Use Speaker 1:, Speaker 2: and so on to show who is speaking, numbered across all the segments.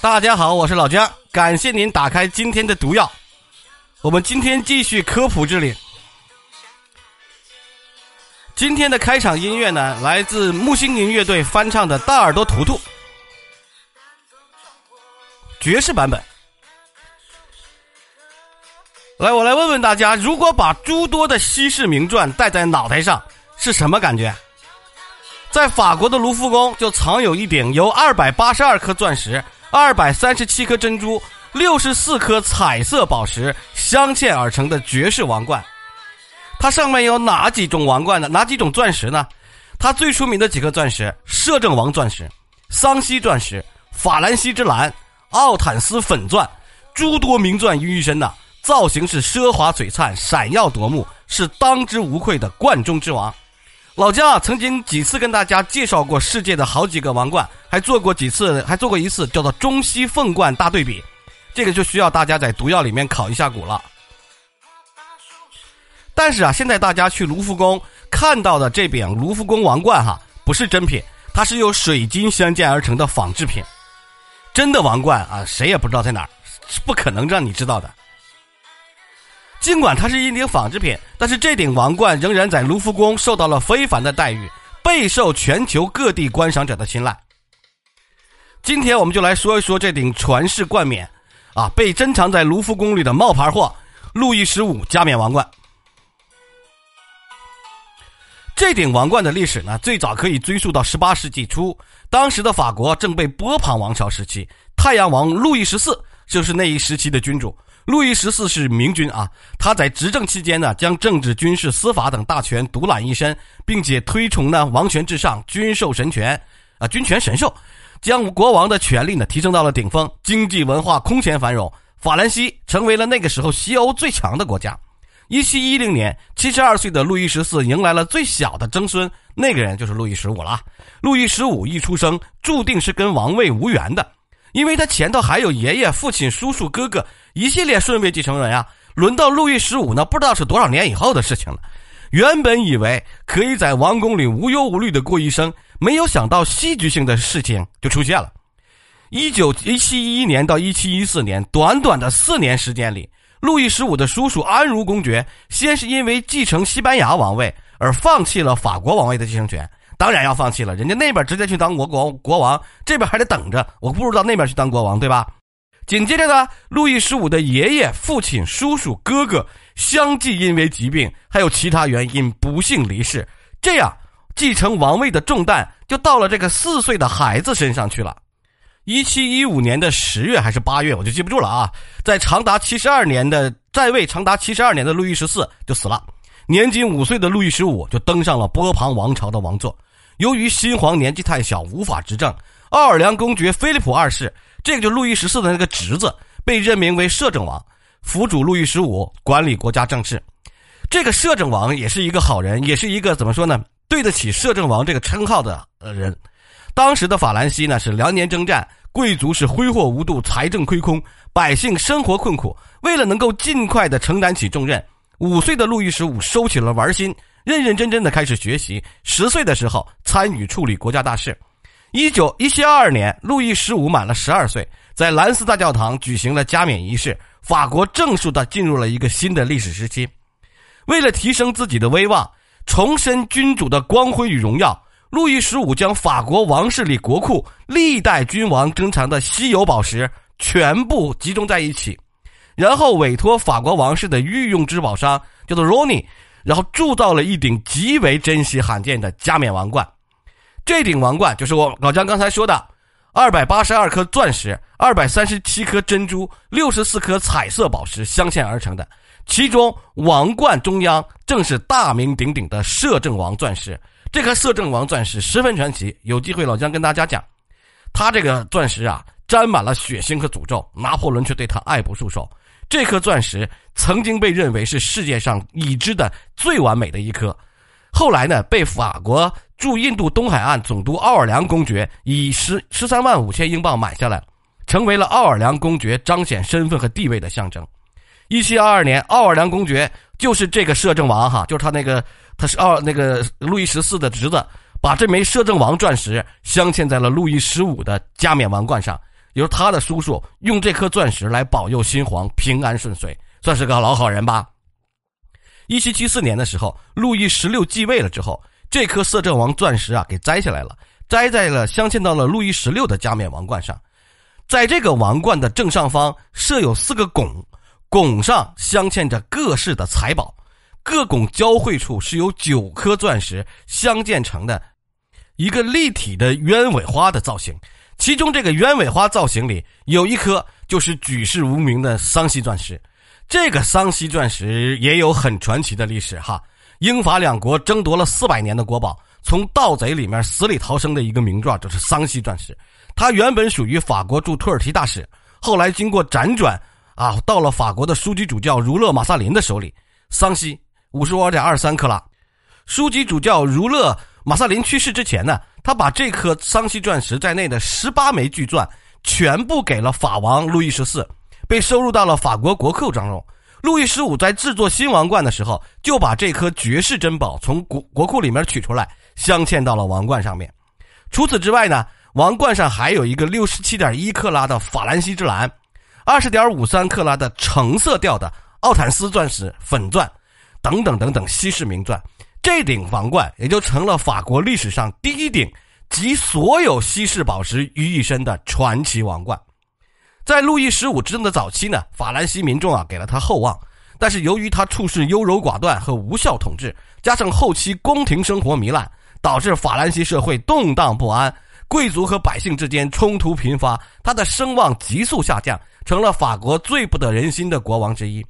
Speaker 1: 大家好，我是老姜，感谢您打开今天的毒药。我们今天继续科普之旅。今天的开场音乐呢，来自木星云乐队翻唱的《大耳朵图图》，爵士版本。来，我来问问大家，如果把诸多的稀世名传戴在脑袋上，是什么感觉？在法国的卢浮宫就藏有一顶由二百八十二颗钻石、二百三十七颗珍珠、六十四颗彩色宝石镶嵌而成的绝世王冠。它上面有哪几种王冠呢？哪几种钻石呢？它最出名的几颗钻石：摄政王钻石、桑西钻石、法兰西之蓝、奥坦斯粉钻，诸多名钻于一身呐。造型是奢华璀璨、闪耀夺目，是当之无愧的冠中之王。老姜啊，曾经几次跟大家介绍过世界的好几个王冠，还做过几次，还做过一次叫做中西凤冠大对比。这个就需要大家在毒药里面考一下古了。但是啊，现在大家去卢浮宫看到的这柄卢浮宫王冠哈，不是真品，它是由水晶镶嵌而成的仿制品。真的王冠啊，谁也不知道在哪儿，是不可能让你知道的。尽管它是一顶仿制品，但是这顶王冠仍然在卢浮宫受到了非凡的待遇，备受全球各地观赏者的青睐。今天我们就来说一说这顶传世冠冕，啊，被珍藏在卢浮宫里的冒牌货——路易十五加冕王冠。这顶王冠的历史呢，最早可以追溯到十八世纪初，当时的法国正被波旁王朝时期，太阳王路易十四就是那一时期的君主。路易十四是明君啊，他在执政期间呢，将政治、军事、司法等大权独揽一身，并且推崇呢王权至上、君授神权，啊君权神授，将国王的权力呢提升到了顶峰，经济文化空前繁荣，法兰西成为了那个时候西欧最强的国家。一七一零年，七十二岁的路易十四迎来了最小的曾孙，那个人就是路易十五了。路易十五一出生，注定是跟王位无缘的。因为他前头还有爷爷、父亲、叔叔、哥哥一系列顺位继承人啊，轮到路易十五呢，不知道是多少年以后的事情了。原本以为可以在王宫里无忧无虑的过一生，没有想到戏剧性的事情就出现了。一九一七一一年到一七一四年，短短的四年时间里，路易十五的叔叔安茹公爵先是因为继承西班牙王位而放弃了法国王位的继承权。当然要放弃了，人家那边直接去当国国国王，这边还得等着，我不如到那边去当国王，对吧？紧接着呢，路易十五的爷爷、父亲、叔叔、哥哥相继因为疾病还有其他原因不幸离世，这样继承王位的重担就到了这个四岁的孩子身上去了。一七一五年的十月还是八月，我就记不住了啊！在长达七十二年的在位长达七十二年的路易十四就死了，年仅五岁的路易十五就登上了波旁王朝的王座。由于新皇年纪太小，无法执政，奥尔良公爵菲利普二世，这个就路易十四的那个侄子，被任命为摄政王，辅佐路易十五管理国家政事。这个摄政王也是一个好人，也是一个怎么说呢，对得起摄政王这个称号的呃人。当时的法兰西呢是连年征战，贵族是挥霍无度，财政亏空，百姓生活困苦。为了能够尽快的承担起重任，五岁的路易十五收起了玩心。认认真真的开始学习，十岁的时候参与处理国家大事。一九一七二二年，路易十五满了十二岁，在兰斯大教堂举行了加冕仪式，法国正式的进入了一个新的历史时期。为了提升自己的威望，重申君主的光辉与荣耀，路易十五将法国王室里国库历代君王珍藏的稀有宝石全部集中在一起，然后委托法国王室的御用珠宝商叫做 Ronnie，。然后铸造了一顶极为珍稀罕见的加冕王冠，这顶王冠就是我老姜刚才说的，二百八十二颗钻石、二百三十七颗珍珠、六十四颗彩色宝石镶嵌而成的。其中王冠中央正是大名鼎鼎的摄政王钻石。这颗摄政王钻石十分传奇，有机会老姜跟大家讲。他这个钻石啊，沾满了血腥和诅咒，拿破仑却对他爱不释手。这颗钻石曾经被认为是世界上已知的最完美的一颗，后来呢，被法国驻印度东海岸总督奥尔良公爵以十十三万五千英镑买下来，成为了奥尔良公爵彰显身份和地位的象征。一七二二年，奥尔良公爵就是这个摄政王哈，就是他那个他是奥那个路易十四的侄子，把这枚摄政王钻石镶嵌在了路易十五的加冕王冠上。由他的叔叔用这颗钻石来保佑新皇平安顺遂，算是个老好人吧。一七七四年的时候，路易十六继位了之后，这颗摄政王钻石啊给摘下来了，摘在了镶嵌到了路易十六的加冕王冠上。在这个王冠的正上方设有四个拱，拱上镶嵌着各式的财宝，各拱交汇处是由九颗钻石相建成的一个立体的鸢尾花的造型。其中这个鸢尾花造型里有一颗就是举世无名的桑西钻石。这个桑西钻石也有很传奇的历史哈，英法两国争夺了四百年的国宝，从盗贼里面死里逃生的一个名状就是桑西钻石。它原本属于法国驻土耳其大使，后来经过辗转啊，到了法国的枢机主教儒勒马萨林的手里。桑西五十五点二三克拉。枢机主教儒勒马萨林去世之前呢，他把这颗桑西钻石在内的十八枚巨钻全部给了法王路易十四。被收入到了法国国库当中。路易十五在制作新王冠的时候，就把这颗绝世珍宝从国国库里面取出来，镶嵌到了王冠上面。除此之外呢，王冠上还有一个六十七点一克拉的法兰西之蓝，二十点五三克拉的橙色调的奥坦斯钻石粉钻，等等等等稀世名钻。这顶王冠也就成了法国历史上第一顶集所有稀世宝石于一身的传奇王冠。在路易十五执政的早期呢，法兰西民众啊给了他厚望，但是由于他处事优柔寡断和无效统治，加上后期宫廷生活糜烂，导致法兰西社会动荡不安，贵族和百姓之间冲突频发，他的声望急速下降，成了法国最不得人心的国王之一。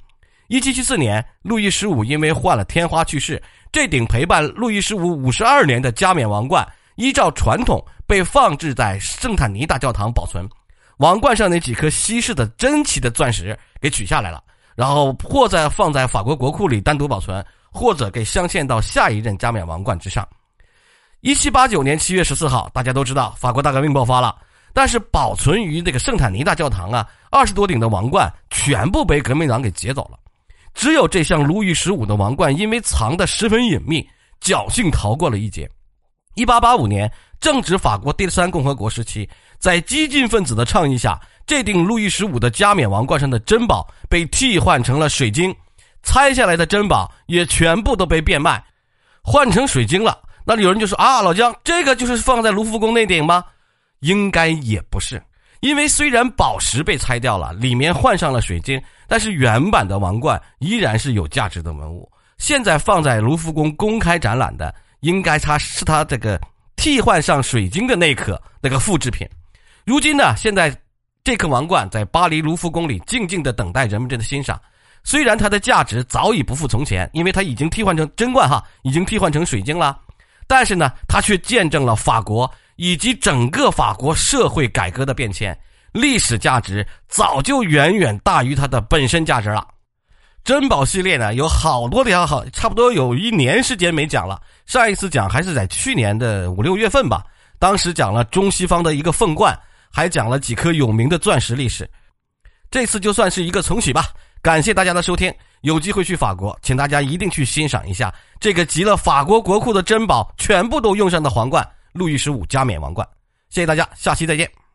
Speaker 1: 一七七四年，路易十五因为患了天花去世，这顶陪伴路易十五五十二年的加冕王冠，依照传统被放置在圣坦尼大教堂保存。王冠上那几颗稀世的珍奇的钻石给取下来了，然后或在放在法国国库里单独保存，或者给镶嵌到下一任加冕王冠之上。一七八九年七月十四号，大家都知道法国大革命爆发了，但是保存于那个圣坦尼大教堂啊，二十多顶的王冠全部被革命党给劫走了，只有这项路易十五的王冠，因为藏得十分隐秘，侥幸逃过了一劫。一八八五年，正值法国第三共和国时期。在激进分子的倡议下，这顶路易十五的加冕王冠上的珍宝被替换成了水晶，拆下来的珍宝也全部都被变卖，换成水晶了。那有人就说啊，老姜，这个就是放在卢浮宫那顶吗？应该也不是，因为虽然宝石被拆掉了，里面换上了水晶，但是原版的王冠依然是有价值的文物。现在放在卢浮宫公开展览的，应该它是它这个替换上水晶的那颗那个复制品。如今呢，现在这颗王冠在巴黎卢浮宫里静静的等待人们的欣赏。虽然它的价值早已不复从前，因为它已经替换成真冠哈，已经替换成水晶了。但是呢，它却见证了法国以及整个法国社会改革的变迁，历史价值早就远远大于它的本身价值了。珍宝系列呢，有好多条好，差不多有一年时间没讲了。上一次讲还是在去年的五六月份吧，当时讲了中西方的一个凤冠。还讲了几颗有名的钻石历史，这次就算是一个重启吧。感谢大家的收听，有机会去法国，请大家一定去欣赏一下这个集了法国国库的珍宝全部都用上的皇冠——路易十五加冕王冠。谢谢大家，下期再见。